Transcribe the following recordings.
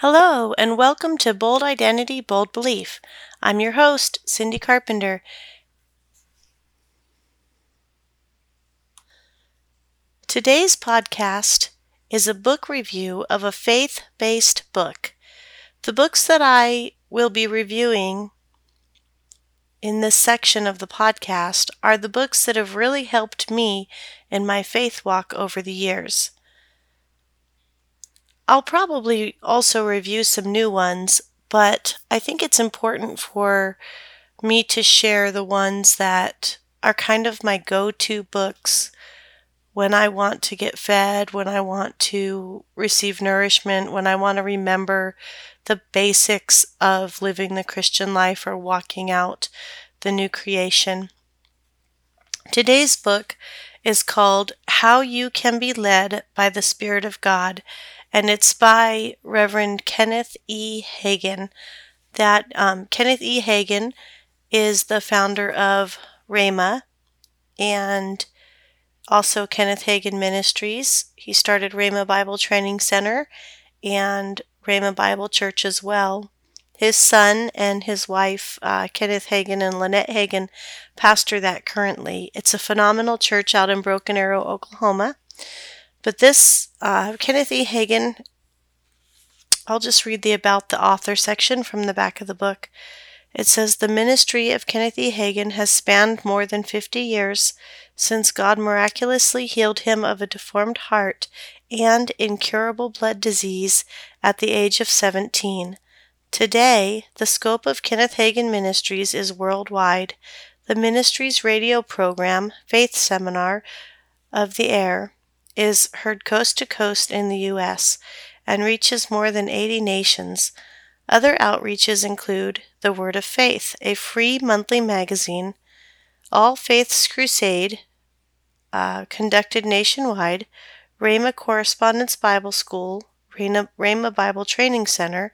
Hello, and welcome to Bold Identity, Bold Belief. I'm your host, Cindy Carpenter. Today's podcast is a book review of a faith based book. The books that I will be reviewing in this section of the podcast are the books that have really helped me in my faith walk over the years. I'll probably also review some new ones, but I think it's important for me to share the ones that are kind of my go to books when I want to get fed, when I want to receive nourishment, when I want to remember the basics of living the Christian life or walking out the new creation. Today's book is called How You Can Be Led by the Spirit of God and it's by Reverend Kenneth E. Hagin. That um, Kenneth E. Hagin is the founder of Rhema and also Kenneth Hagin Ministries. He started Rhema Bible Training Center and Rhema Bible Church as well. His son and his wife, uh, Kenneth Hagin and Lynette Hagin, pastor that currently. It's a phenomenal church out in Broken Arrow, Oklahoma. But this, uh, Kenneth E. Hagin, I'll just read the About the Author section from the back of the book. It says The ministry of Kenneth E. Hagin has spanned more than 50 years since God miraculously healed him of a deformed heart and incurable blood disease at the age of 17. Today, the scope of Kenneth Hagin Ministries is worldwide. The ministry's radio program, Faith Seminar of the Air, is heard coast to coast in the U.S. and reaches more than 80 nations. Other outreaches include The Word of Faith, a free monthly magazine, All Faiths Crusade, uh, conducted nationwide, Rhema Correspondence Bible School, Rhema Bible Training Center,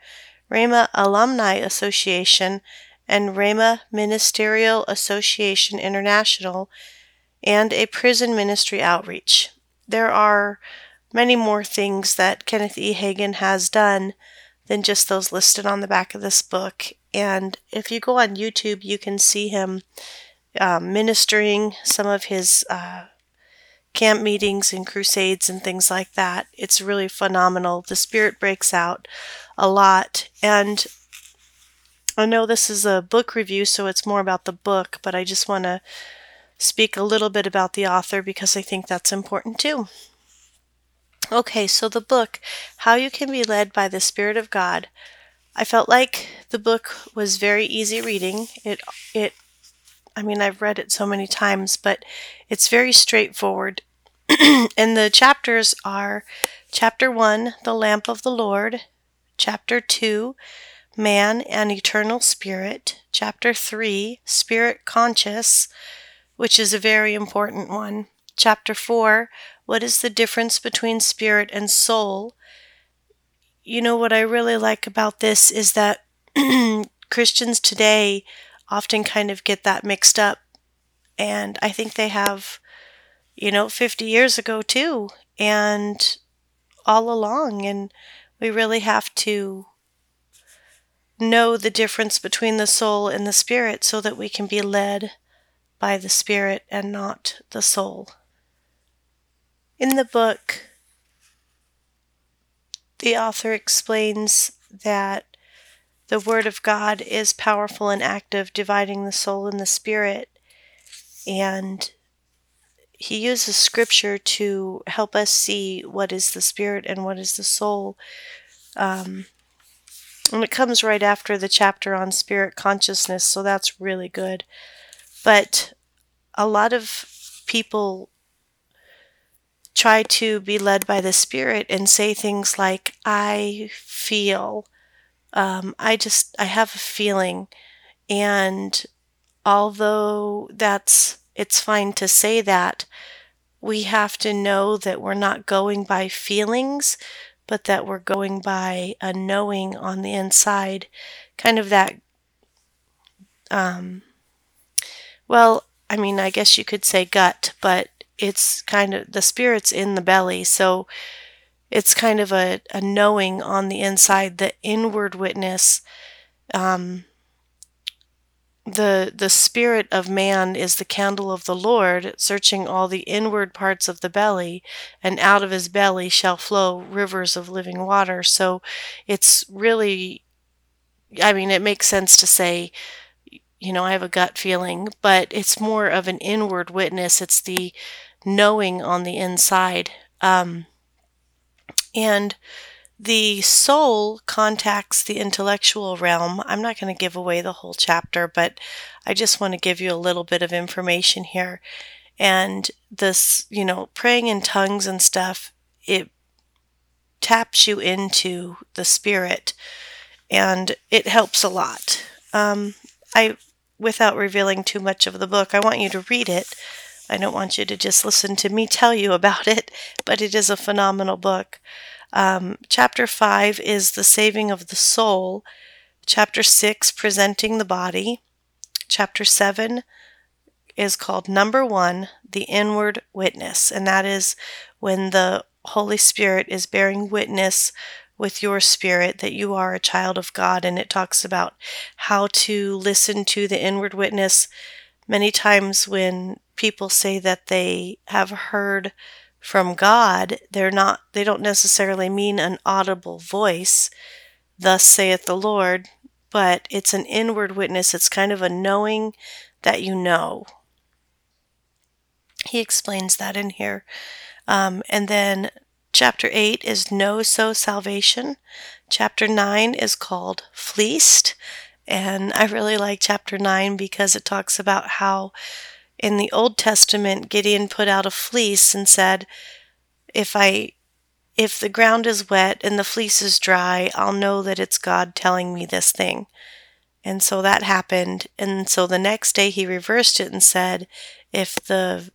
Rhema Alumni Association, and Rhema Ministerial Association International, and a prison ministry outreach there are many more things that Kenneth E. Hagin has done than just those listed on the back of this book. And if you go on YouTube, you can see him um, ministering some of his uh, camp meetings and crusades and things like that. It's really phenomenal. The spirit breaks out a lot. And I know this is a book review, so it's more about the book, but I just want to speak a little bit about the author because I think that's important too. Okay, so the book, How You Can Be Led by the Spirit of God. I felt like the book was very easy reading. It it I mean, I've read it so many times, but it's very straightforward. and the chapters are chapter 1, The Lamp of the Lord, chapter 2, Man and Eternal Spirit, chapter 3, Spirit Conscious, which is a very important one. Chapter 4 What is the difference between spirit and soul? You know, what I really like about this is that Christians today often kind of get that mixed up. And I think they have, you know, 50 years ago too, and all along. And we really have to know the difference between the soul and the spirit so that we can be led by the spirit and not the soul. In the book, the author explains that the Word of God is powerful and active, dividing the soul and the spirit. And he uses scripture to help us see what is the spirit and what is the soul. Um, and it comes right after the chapter on spirit consciousness, so that's really good. But a lot of people try to be led by the Spirit and say things like, I feel, um, I just, I have a feeling. And although that's, it's fine to say that, we have to know that we're not going by feelings, but that we're going by a knowing on the inside. Kind of that um, well, I mean, I guess you could say gut, but it's kind of the spirit's in the belly. So it's kind of a, a knowing on the inside, the inward witness. Um, the the spirit of man is the candle of the Lord, searching all the inward parts of the belly, and out of his belly shall flow rivers of living water. So it's really I mean it makes sense to say you know, I have a gut feeling, but it's more of an inward witness. It's the knowing on the inside. Um, and the soul contacts the intellectual realm. I'm not going to give away the whole chapter, but I just want to give you a little bit of information here. And this, you know, praying in tongues and stuff, it taps you into the spirit and it helps a lot. Um, I, without revealing too much of the book, I want you to read it. I don't want you to just listen to me tell you about it, but it is a phenomenal book. Um, chapter 5 is the saving of the soul. Chapter 6, presenting the body. Chapter 7 is called number 1, the inward witness. And that is when the Holy Spirit is bearing witness with your spirit that you are a child of God. And it talks about how to listen to the inward witness. Many times when people say that they have heard from God, they're not they don't necessarily mean an audible voice, thus saith the Lord, but it's an inward witness. It's kind of a knowing that you know. He explains that in here. Um, and then chapter 8 is No So Salvation. Chapter 9 is called Fleeced. And I really like chapter 9 because it talks about how in the Old Testament, Gideon put out a fleece and said, If I if the ground is wet and the fleece is dry, I'll know that it's God telling me this thing. And so that happened. And so the next day he reversed it and said, if the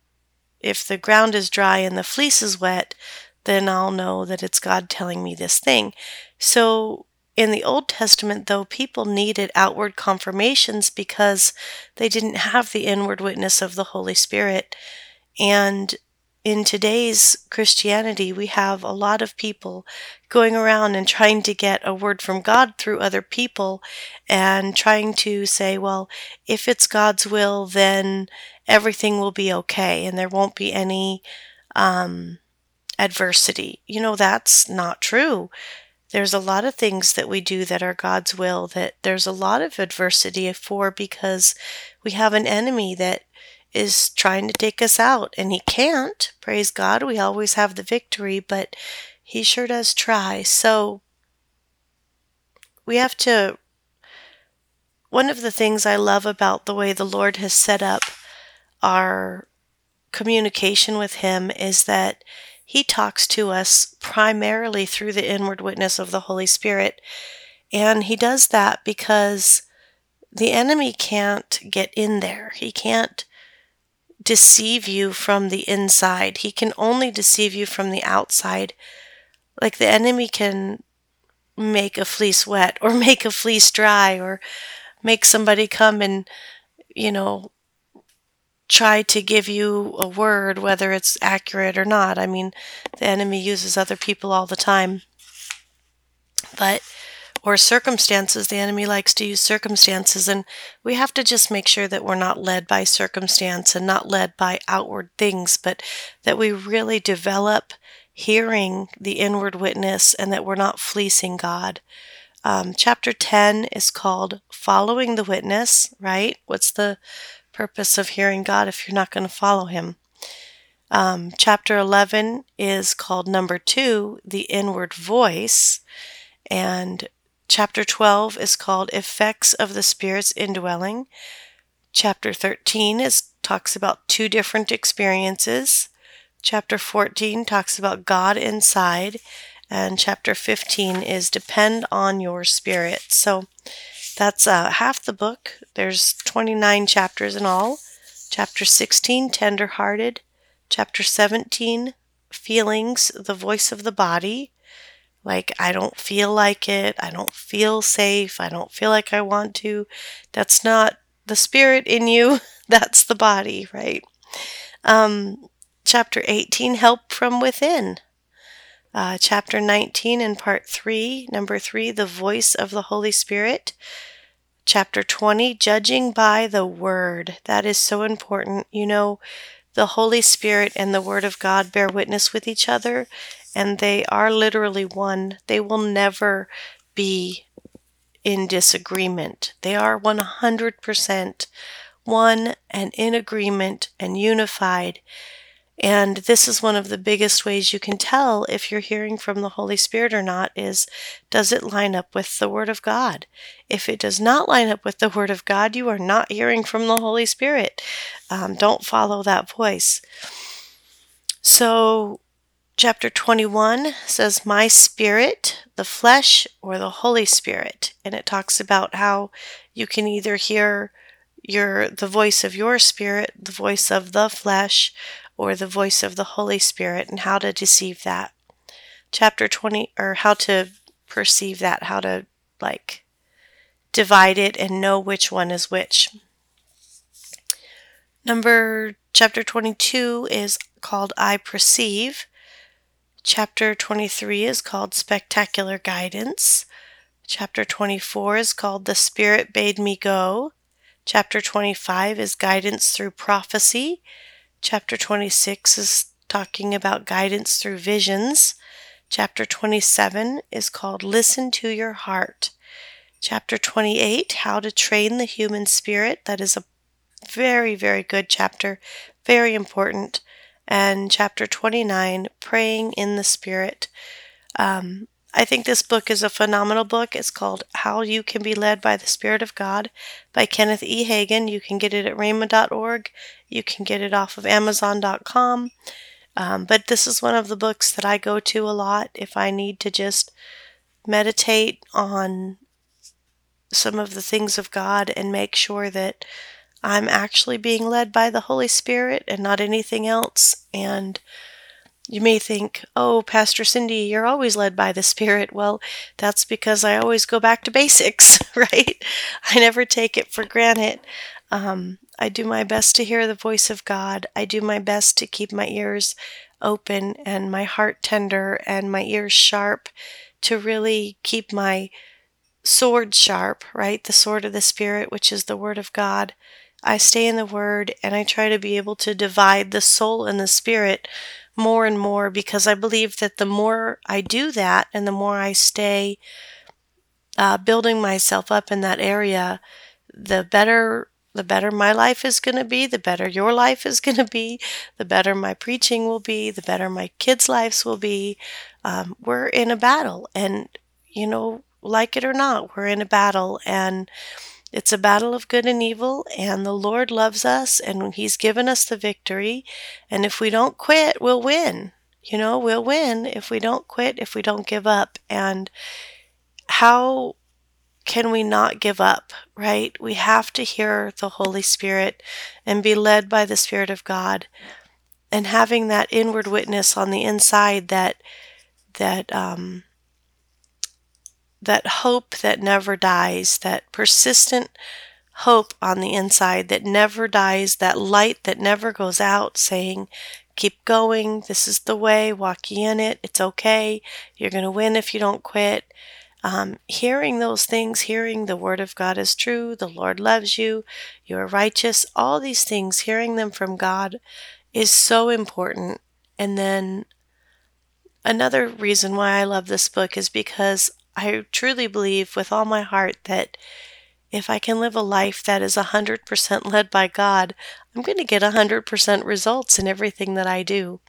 if the ground is dry and the fleece is wet, then I'll know that it's God telling me this thing. So in the Old Testament, though, people needed outward confirmations because they didn't have the inward witness of the Holy Spirit. And in today's Christianity, we have a lot of people going around and trying to get a word from God through other people and trying to say, well, if it's God's will, then everything will be okay and there won't be any um, adversity. You know, that's not true there's a lot of things that we do that are God's will that there's a lot of adversity for because we have an enemy that is trying to take us out and he can't. Praise God, we always have the victory, but he sure does try. So we have to. One of the things I love about the way the Lord has set up our communication with him is that he talks to us primarily through the inward witness of the Holy Spirit. And he does that because the enemy can't get in there. He can't deceive you from the inside. He can only deceive you from the outside. Like the enemy can make a fleece wet or make a fleece dry or make somebody come and, you know, try to give you a word, whether it's accurate or not. I mean, the enemy uses other people all the time. But, or circumstances, the enemy likes to use circumstances, and we have to just make sure that we're not led by circumstance and not led by outward things, but that we really develop hearing the inward witness and that we're not fleecing God. Um, chapter 10 is called Following the Witness, right? What's the purpose of hearing God if you're not going to follow Him. Um, chapter 11 is called number two, the inward voice. And chapter 12 is called effects of the Spirit's indwelling. Chapter 13 is talks about two different experiences. Chapter 14 talks about God inside. And chapter 15 is depend on your spirit. So that's uh, half the book. There's 29 chapters in all. Chapter 16, Tenderhearted. Chapter 17, Feelings, the voice of the body. Like, I don't feel like it. I don't feel safe. I don't feel like I want to. That's not the spirit in you. That's the body, right? Um, chapter 18, Help from Within. Uh, chapter 19 and part 3, number 3, the voice of the Holy Spirit. Chapter 20, judging by the Word. That is so important. You know, the Holy Spirit and the Word of God bear witness with each other, and they are literally one. They will never be in disagreement. They are 100% one and in agreement and unified. And this is one of the biggest ways you can tell if you're hearing from the Holy Spirit or not is does it line up with the Word of God? If it does not line up with the Word of God, you are not hearing from the Holy Spirit. Um, don't follow that voice. So, chapter 21 says, My spirit, the flesh, or the Holy Spirit. And it talks about how you can either hear your the voice of your spirit, the voice of the flesh, or the voice of the Holy Spirit and how to deceive that. Chapter 20, or how to perceive that, how to like divide it and know which one is which. Number chapter 22 is called I Perceive. Chapter 23 is called Spectacular Guidance. Chapter 24 is called The Spirit Bade Me Go. Chapter 25 is Guidance Through Prophecy. Chapter 26 is talking about guidance through visions. Chapter 27 is called Listen to Your Heart. Chapter 28, How to Train the Human Spirit. That is a very, very good chapter, very important. And chapter 29, Praying in the Spirit. Um, I think this book is a phenomenal book. It's called How You Can Be Led by the Spirit of God by Kenneth E. Hagin. You can get it at rhema.org. You can get it off of amazon.com. Um, but this is one of the books that I go to a lot if I need to just meditate on some of the things of God and make sure that I'm actually being led by the Holy Spirit and not anything else. And you may think, oh, Pastor Cindy, you're always led by the Spirit. Well, that's because I always go back to basics, right? I never take it for granted. Um, I do my best to hear the voice of God. I do my best to keep my ears open and my heart tender and my ears sharp to really keep my sword sharp, right? The sword of the Spirit, which is the Word of God. I stay in the Word and I try to be able to divide the soul and the spirit more and more because I believe that the more I do that and the more I stay uh, building myself up in that area, the better the better my life is going to be, the better your life is going to be, the better my preaching will be, the better my kids' lives will be. Um, we're in a battle, and you know, like it or not, we're in a battle, and it's a battle of good and evil, and the Lord loves us, and He's given us the victory. And if we don't quit, we'll win. You know, we'll win if we don't quit, if we don't give up. And how can we not give up, right? We have to hear the Holy Spirit and be led by the Spirit of God. And having that inward witness on the inside that, that, um, that hope that never dies, that persistent hope on the inside that never dies, that light that never goes out, saying, Keep going, this is the way, walk in it, it's okay, you're going to win if you don't quit. Um, hearing those things, hearing the word of God is true, the Lord loves you, you are righteous, all these things, hearing them from God is so important. And then another reason why I love this book is because I truly believe with all my heart that if I can live a life that is 100% led by God, I'm going to get 100% results in everything that I do.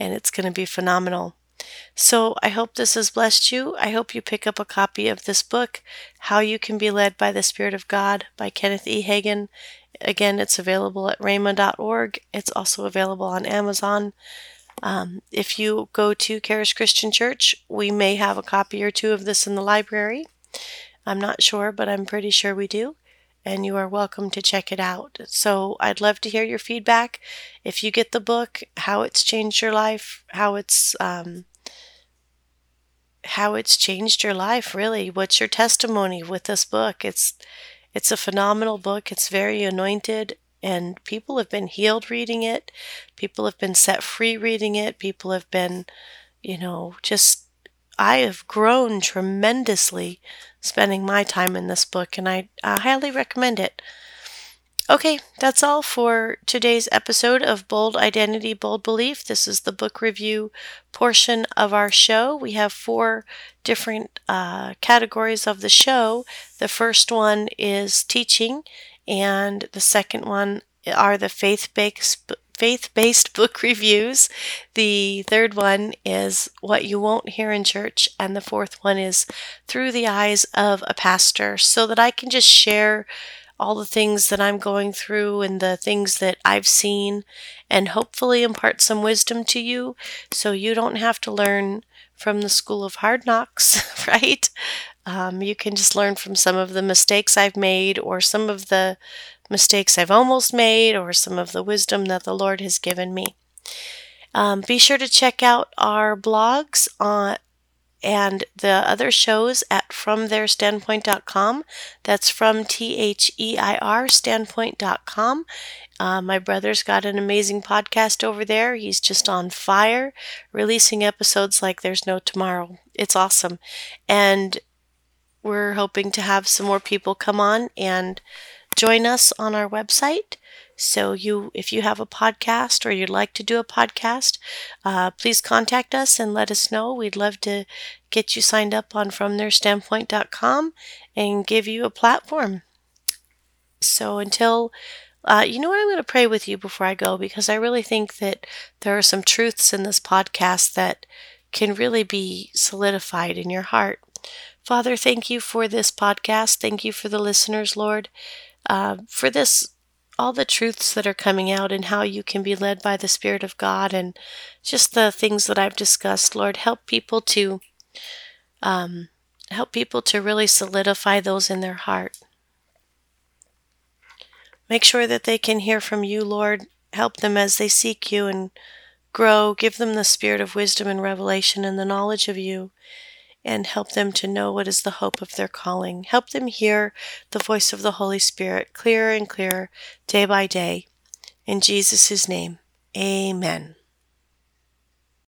And it's going to be phenomenal. So I hope this has blessed you. I hope you pick up a copy of this book, How You Can Be Led by the Spirit of God by Kenneth E. Hagin. Again, it's available at rhema.org. It's also available on Amazon. Um, if you go to Charis Christian Church, we may have a copy or two of this in the library. I'm not sure, but I'm pretty sure we do. And you are welcome to check it out. So I'd love to hear your feedback. If you get the book, how it's changed your life, how it's um, how it's changed your life. Really, what's your testimony with this book? It's it's a phenomenal book. It's very anointed and people have been healed reading it. People have been set free reading it. People have been, you know, just I have grown tremendously spending my time in this book, and I, I highly recommend it. Okay, that's all for today's episode of Bold Identity, Bold Belief. This is the book review portion of our show. We have four different uh, categories of the show. The first one is teaching, and the second one are the faith based faith based book reviews. The third one is What You Won't Hear in Church. And the fourth one is Through the Eyes of a Pastor, so that I can just share all the things that I'm going through and the things that I've seen and hopefully impart some wisdom to you so you don't have to learn from the school of hard knocks, right? Um, you can just learn from some of the mistakes I've made or some of the mistakes I've almost made or some of the wisdom that the Lord has given me. Um, be sure to check out our blogs on and the other shows at fromtheirstandpoint.com. That's from T H E I R standpoint.com. Uh, my brother's got an amazing podcast over there. He's just on fire, releasing episodes like there's no tomorrow. It's awesome. And we're hoping to have some more people come on and join us on our website. So you, if you have a podcast or you'd like to do a podcast, uh, please contact us and let us know. We'd love to get you signed up on FromTheirStandpoint.com and give you a platform. So until uh, you know what? I'm going to pray with you before I go because I really think that there are some truths in this podcast that can really be solidified in your heart. Father, thank you for this podcast. Thank you for the listeners, Lord, uh, for this all the truths that are coming out and how you can be led by the Spirit of God and just the things that I've discussed. Lord, help people to um, help people to really solidify those in their heart. Make sure that they can hear from you, Lord. Help them as they seek you and grow. Give them the spirit of wisdom and revelation and the knowledge of you and help them to know what is the hope of their calling. Help them hear the voice of the Holy Spirit clearer and clearer day by day. In Jesus' name, amen.